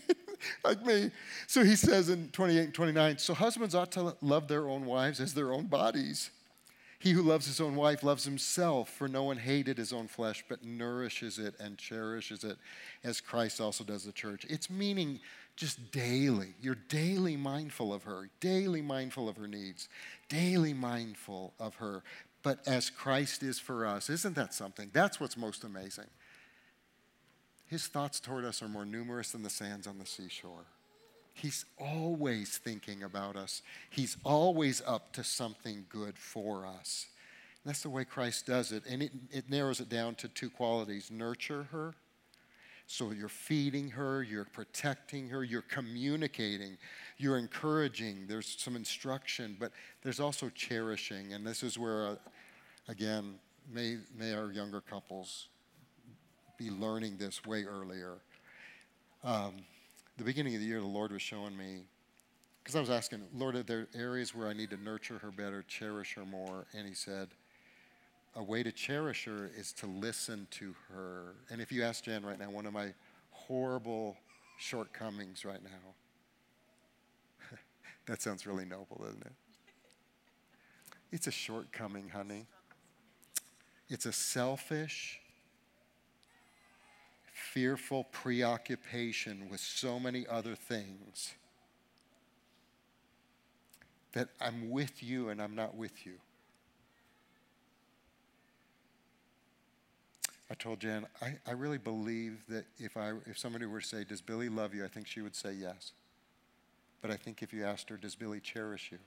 like me. So he says in 28 and 29 so husbands ought to love their own wives as their own bodies. He who loves his own wife loves himself, for no one hated his own flesh, but nourishes it and cherishes it, as Christ also does the church. It's meaning just daily. You're daily mindful of her, daily mindful of her needs, daily mindful of her. But as Christ is for us, isn't that something? That's what's most amazing. His thoughts toward us are more numerous than the sands on the seashore. He's always thinking about us. He's always up to something good for us. That's the way Christ does it. And it, it narrows it down to two qualities nurture her so you're feeding her, you're protecting her, you're communicating, you're encouraging. There's some instruction, but there's also cherishing. And this is where, uh, again, may, may our younger couples be learning this way earlier. Um, the beginning of the year, the Lord was showing me, because I was asking, Lord, are there areas where I need to nurture her better, cherish her more? And He said, a way to cherish her is to listen to her. And if you ask Jan right now, one of my horrible shortcomings right now, that sounds really noble, doesn't it? It's a shortcoming, honey. It's a selfish, fearful preoccupation with so many other things that I'm with you and I'm not with you. I told Jan, I, I really believe that if, I, if somebody were to say, Does Billy love you? I think she would say yes. But I think if you asked her, Does Billy cherish you?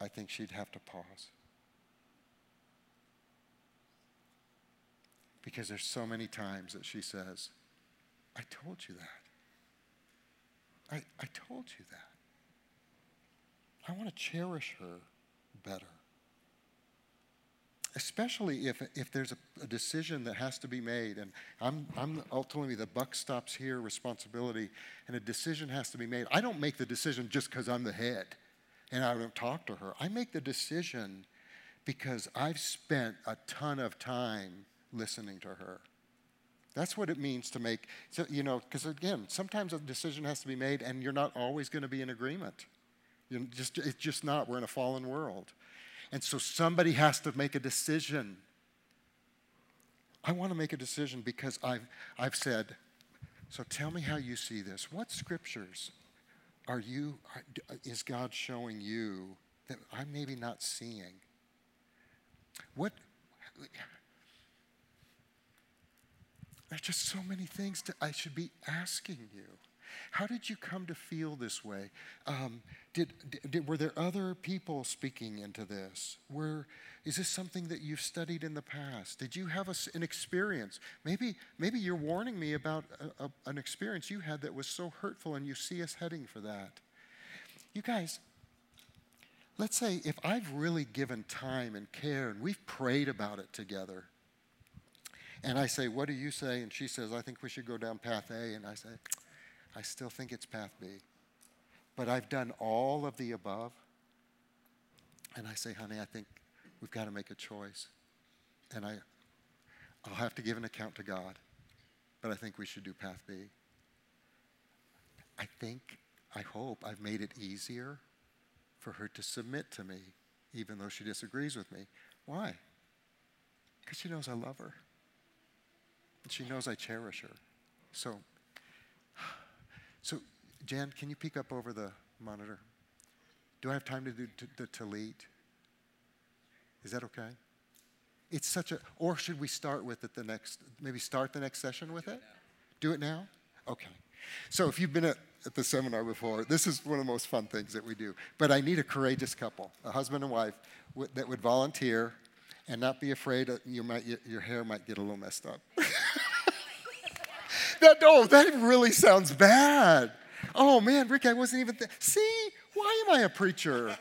I think she'd have to pause. Because there's so many times that she says, I told you that. I, I told you that. I want to cherish her better especially if, if there's a, a, decision that has to be made, and I'm, I'm ultimately the buck stops here responsibility, and a decision has to be made. I don't make the decision just because I'm the head and I don't talk to her. I make the decision because I've spent a ton of time listening to her. That's what it means to make, so, you know, because again, sometimes a decision has to be made and you're not always going to be in agreement. You know, just, it's just not. We're in a fallen world. And so somebody has to make a decision. I want to make a decision because I've, I've said, so tell me how you see this. What scriptures are you, uh, is God showing you that I'm maybe not seeing? What, there's just so many things that I should be asking you. How did you come to feel this way? Um, did, did, were there other people speaking into this? Were, is this something that you've studied in the past? Did you have a, an experience? Maybe, maybe you're warning me about a, a, an experience you had that was so hurtful and you see us heading for that. You guys, let's say if I've really given time and care and we've prayed about it together, and I say, What do you say? And she says, I think we should go down path A. And I say, I still think it's path B. But I've done all of the above. And I say, honey, I think we've got to make a choice. And I, I'll have to give an account to God, but I think we should do path B. I think, I hope I've made it easier for her to submit to me, even though she disagrees with me. Why? Because she knows I love her. And she knows I cherish her. So so, Jan, can you peek up over the monitor? Do I have time to do the Talit? Is that okay? It's such a, or should we start with it the next, maybe start the next session with it? Do it now? Okay. So if you've been at, at the seminar before, this is one of the most fun things that we do. But I need a courageous couple, a husband and wife, w- that would volunteer and not be afraid you might, your hair might get a little messed up. That, oh, that really sounds bad. Oh man, Rick, I wasn't even. Th- See, why am I a preacher?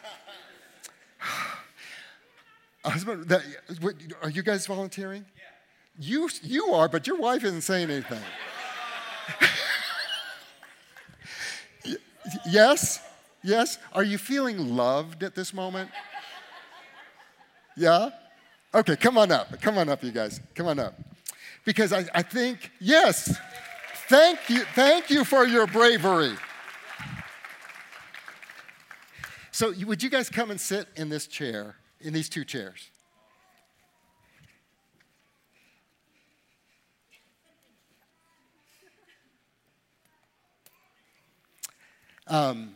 Husband, that, what, are you guys volunteering? Yeah. You, you are, but your wife isn't saying anything. yes? Yes? Are you feeling loved at this moment? Yeah? Okay, come on up. Come on up, you guys. Come on up. Because I, I think, yes. Thank you, thank you for your bravery. So, would you guys come and sit in this chair, in these two chairs? Um,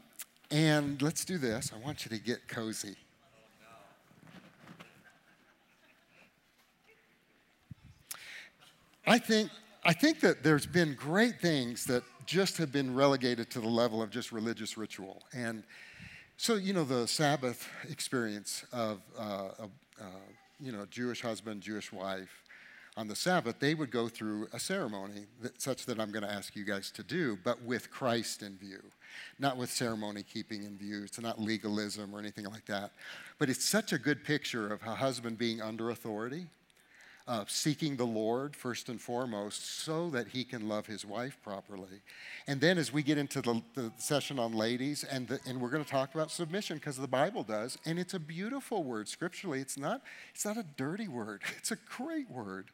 and let's do this. I want you to get cozy. I think, I think that there's been great things that just have been relegated to the level of just religious ritual. And so, you know, the Sabbath experience of, uh, a, uh, you know, Jewish husband, Jewish wife, on the Sabbath, they would go through a ceremony that, such that I'm going to ask you guys to do, but with Christ in view, not with ceremony keeping in view. It's not legalism or anything like that. But it's such a good picture of a husband being under authority uh, seeking the Lord first and foremost so that he can love his wife properly. And then as we get into the, the session on ladies, and, the, and we're going to talk about submission because the Bible does, and it's a beautiful word scripturally. It's not, it's not a dirty word, it's a great word.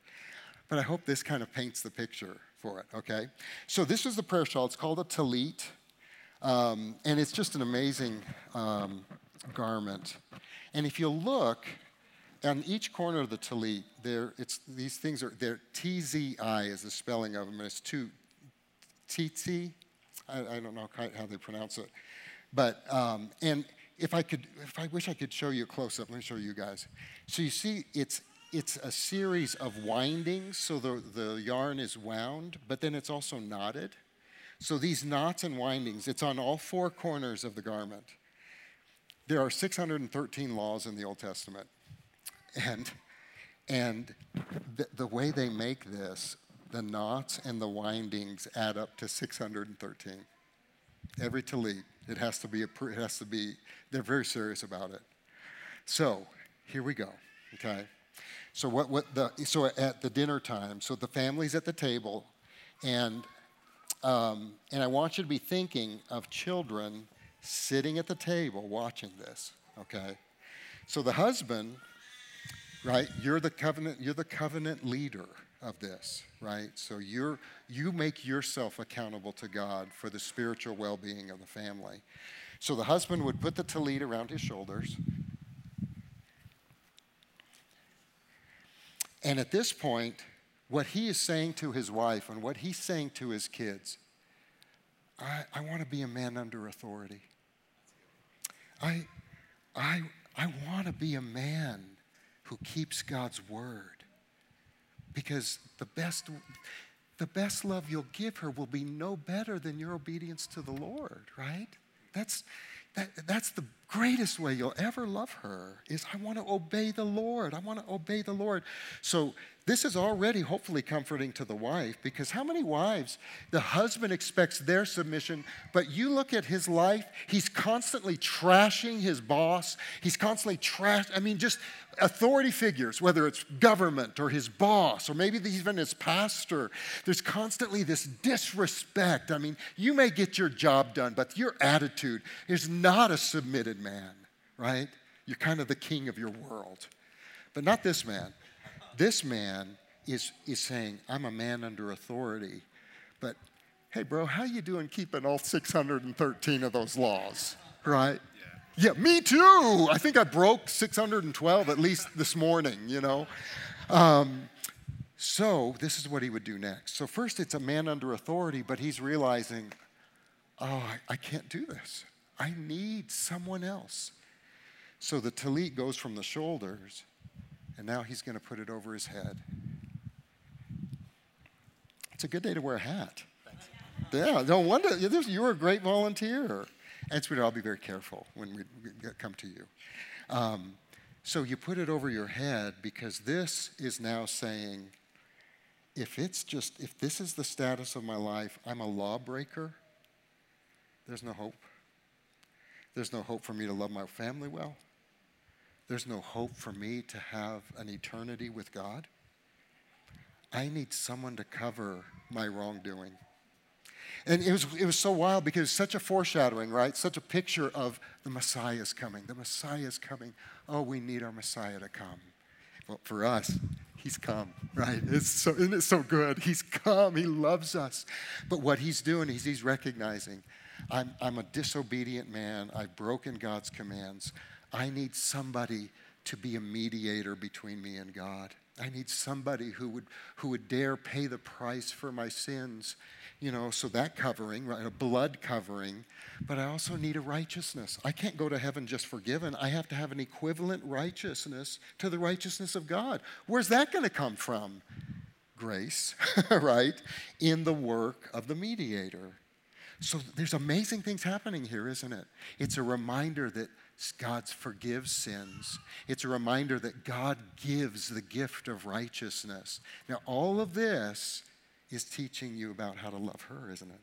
But I hope this kind of paints the picture for it, okay? So this is the prayer shawl. It's called a talit. Um, and it's just an amazing um, garment. And if you look, on each corner of the talit, there it's these things are there. TZI is the spelling of them, and it's two TT. I, don't know how they pronounce it, but um, and if I could, if I wish I could show you a close up. Let me show you guys. So you see, it's it's a series of windings. So the the yarn is wound, but then it's also knotted. So these knots and windings, it's on all four corners of the garment. There are 613 laws in the Old Testament. And, and the, the way they make this, the knots and the windings add up to 613. Every talit, it has to be, a, it has to be, they're very serious about it. So here we go, okay? So what, what the, so at the dinner time, so the family's at the table, and, um, and I want you to be thinking of children sitting at the table watching this, okay? So the husband right? You're the covenant, you're the covenant leader of this, right? So you're you make yourself accountable to God for the spiritual well-being of the family. So the husband would put the tallit around his shoulders. And at this point, what he is saying to his wife and what he's saying to his kids, I, I want to be a man under authority. I, I, I want to be a man who keeps God's word. Because the best, the best love you'll give her will be no better than your obedience to the Lord, right? That's, that, that's the greatest way you'll ever love her is I want to obey the Lord. I want to obey the Lord. So this is already hopefully comforting to the wife because how many wives the husband expects their submission, but you look at his life, he's constantly trashing his boss. He's constantly trash. I mean, just authority figures, whether it's government or his boss or maybe even his pastor. There's constantly this disrespect. I mean, you may get your job done, but your attitude is not a submitted man, right? You're kind of the king of your world. But not this man. This man is, is saying, I'm a man under authority, but hey, bro, how you doing keeping all 613 of those laws, right? Yeah. yeah, me too. I think I broke 612 at least this morning, you know. Um, so this is what he would do next. So first, it's a man under authority, but he's realizing, oh, I, I can't do this. I need someone else. So the talit goes from the shoulders and now he's going to put it over his head. It's a good day to wear a hat. Yeah, no wonder. You were a great volunteer. And sweetheart, I'll be very careful when we come to you. Um, so you put it over your head because this is now saying, if it's just, if this is the status of my life, I'm a lawbreaker, there's no hope. There's no hope for me to love my family well. There's no hope for me to have an eternity with God. I need someone to cover my wrongdoing. And it was, it was so wild because such a foreshadowing, right? Such a picture of the Messiah is coming. The Messiah is coming. Oh, we need our Messiah to come. Well, for us, he's come, right? It's so, isn't it so good? He's come. He loves us. But what he's doing is he's recognizing I'm, I'm a disobedient man. I've broken God's commands. I need somebody to be a mediator between me and God. I need somebody who would, who would dare pay the price for my sins. You know, so that covering, right, a blood covering, but I also need a righteousness. I can't go to heaven just forgiven. I have to have an equivalent righteousness to the righteousness of God. Where's that going to come from? Grace, right? In the work of the mediator. So there's amazing things happening here, isn't it? It's a reminder that God forgives sins. It's a reminder that God gives the gift of righteousness. Now, all of this is teaching you about how to love her, isn't it?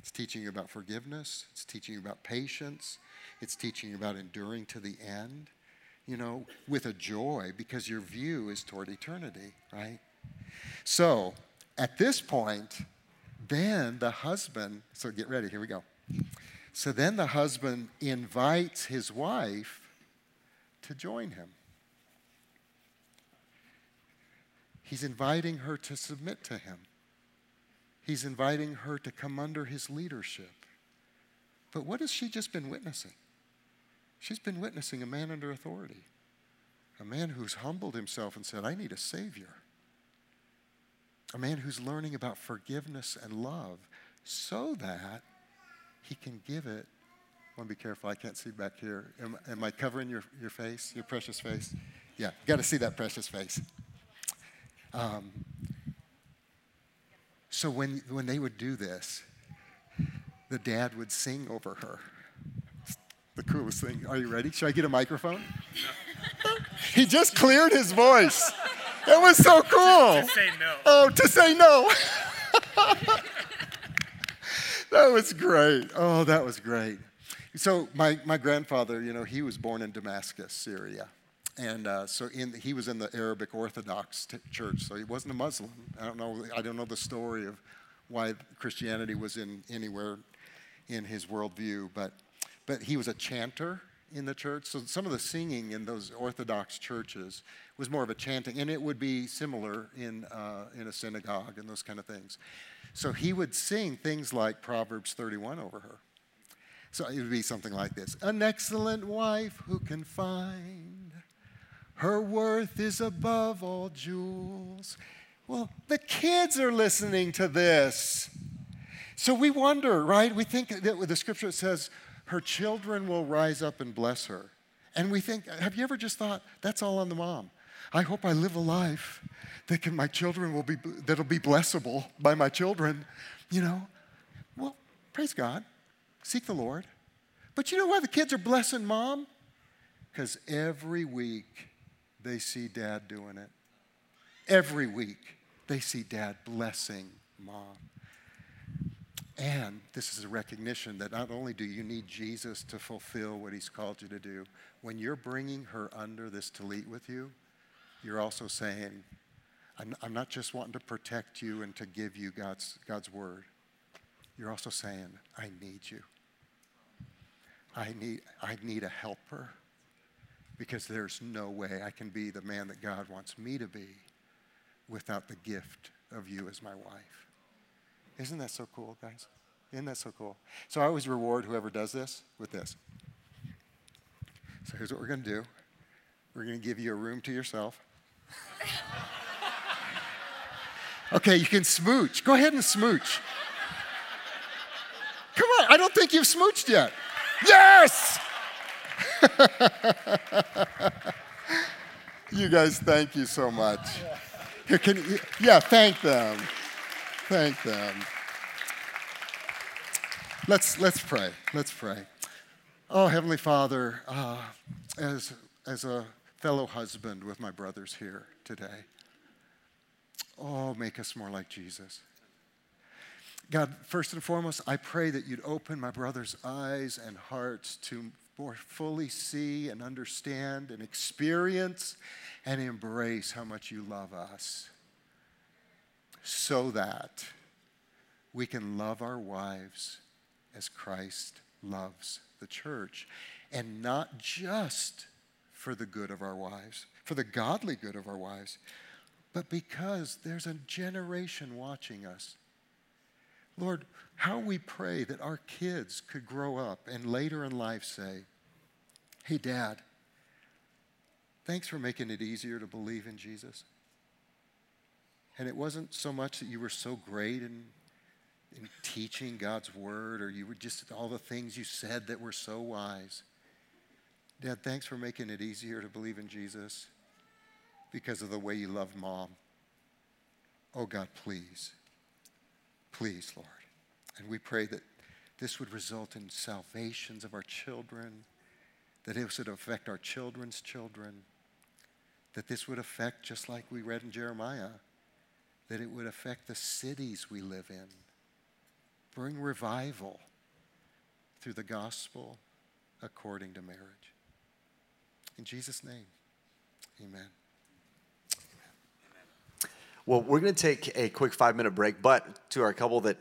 It's teaching you about forgiveness, it's teaching you about patience, it's teaching you about enduring to the end, you know, with a joy because your view is toward eternity, right? So, at this point, then the husband, so get ready, here we go. So then the husband invites his wife to join him. He's inviting her to submit to him. He's inviting her to come under his leadership. But what has she just been witnessing? She's been witnessing a man under authority, a man who's humbled himself and said, I need a Savior a man who's learning about forgiveness and love so that he can give it. I want to be careful, I can't see back here. Am, am I covering your, your face, your precious face? Yeah, you got to see that precious face. Um, so when, when they would do this, the dad would sing over her. The coolest thing. Are you ready? Should I get a microphone? No. he just cleared his voice. It was so cool. To say no. Oh, to say no. that was great. Oh, that was great. So my, my grandfather, you know, he was born in Damascus, Syria. And uh, so in, he was in the Arabic Orthodox t- church, so he wasn't a Muslim. I don't know, I don't know the story of why Christianity was in anywhere in his worldview, but, but he was a chanter in the church. So some of the singing in those Orthodox churches was more of a chanting, and it would be similar in, uh, in a synagogue and those kind of things. So he would sing things like Proverbs 31 over her. So it would be something like this An excellent wife who can find, her worth is above all jewels. Well, the kids are listening to this. So we wonder, right? We think that the scripture says, her children will rise up and bless her. And we think, have you ever just thought, that's all on the mom? I hope I live a life that my children will be, that'll be blessable by my children, you know? Well, praise God. Seek the Lord. But you know why the kids are blessing mom? Because every week they see dad doing it. Every week they see dad blessing mom. And this is a recognition that not only do you need Jesus to fulfill what he's called you to do, when you're bringing her under this tallit with you, you're also saying, I'm, I'm not just wanting to protect you and to give you God's, God's word. You're also saying, I need you. I need, I need a helper because there's no way I can be the man that God wants me to be without the gift of you as my wife. Isn't that so cool, guys? Isn't that so cool? So I always reward whoever does this with this. So here's what we're going to do we're going to give you a room to yourself. Okay, you can smooch. Go ahead and smooch. Come on, I don't think you've smooched yet. Yes! you guys, thank you so much. Here, can yeah, thank them. Thank them. Let's, let's pray. Let's pray. Oh, Heavenly Father, uh, as, as a fellow husband with my brothers here today, oh, make us more like Jesus. God, first and foremost, I pray that you'd open my brothers' eyes and hearts to more fully see and understand and experience and embrace how much you love us so that we can love our wives as Christ loves the church. And not just for the good of our wives, for the godly good of our wives, but because there's a generation watching us. Lord, how we pray that our kids could grow up and later in life say, Hey, Dad, thanks for making it easier to believe in Jesus. And it wasn't so much that you were so great in, in teaching God's word or you were just all the things you said that were so wise. Dad, thanks for making it easier to believe in Jesus because of the way you loved mom. Oh God, please, please, Lord. And we pray that this would result in salvations of our children, that it would affect our children's children, that this would affect, just like we read in Jeremiah, that it would affect the cities we live in. Bring revival through the gospel according to marriage. In Jesus' name, amen. Well, we're going to take a quick five minute break, but to our couple that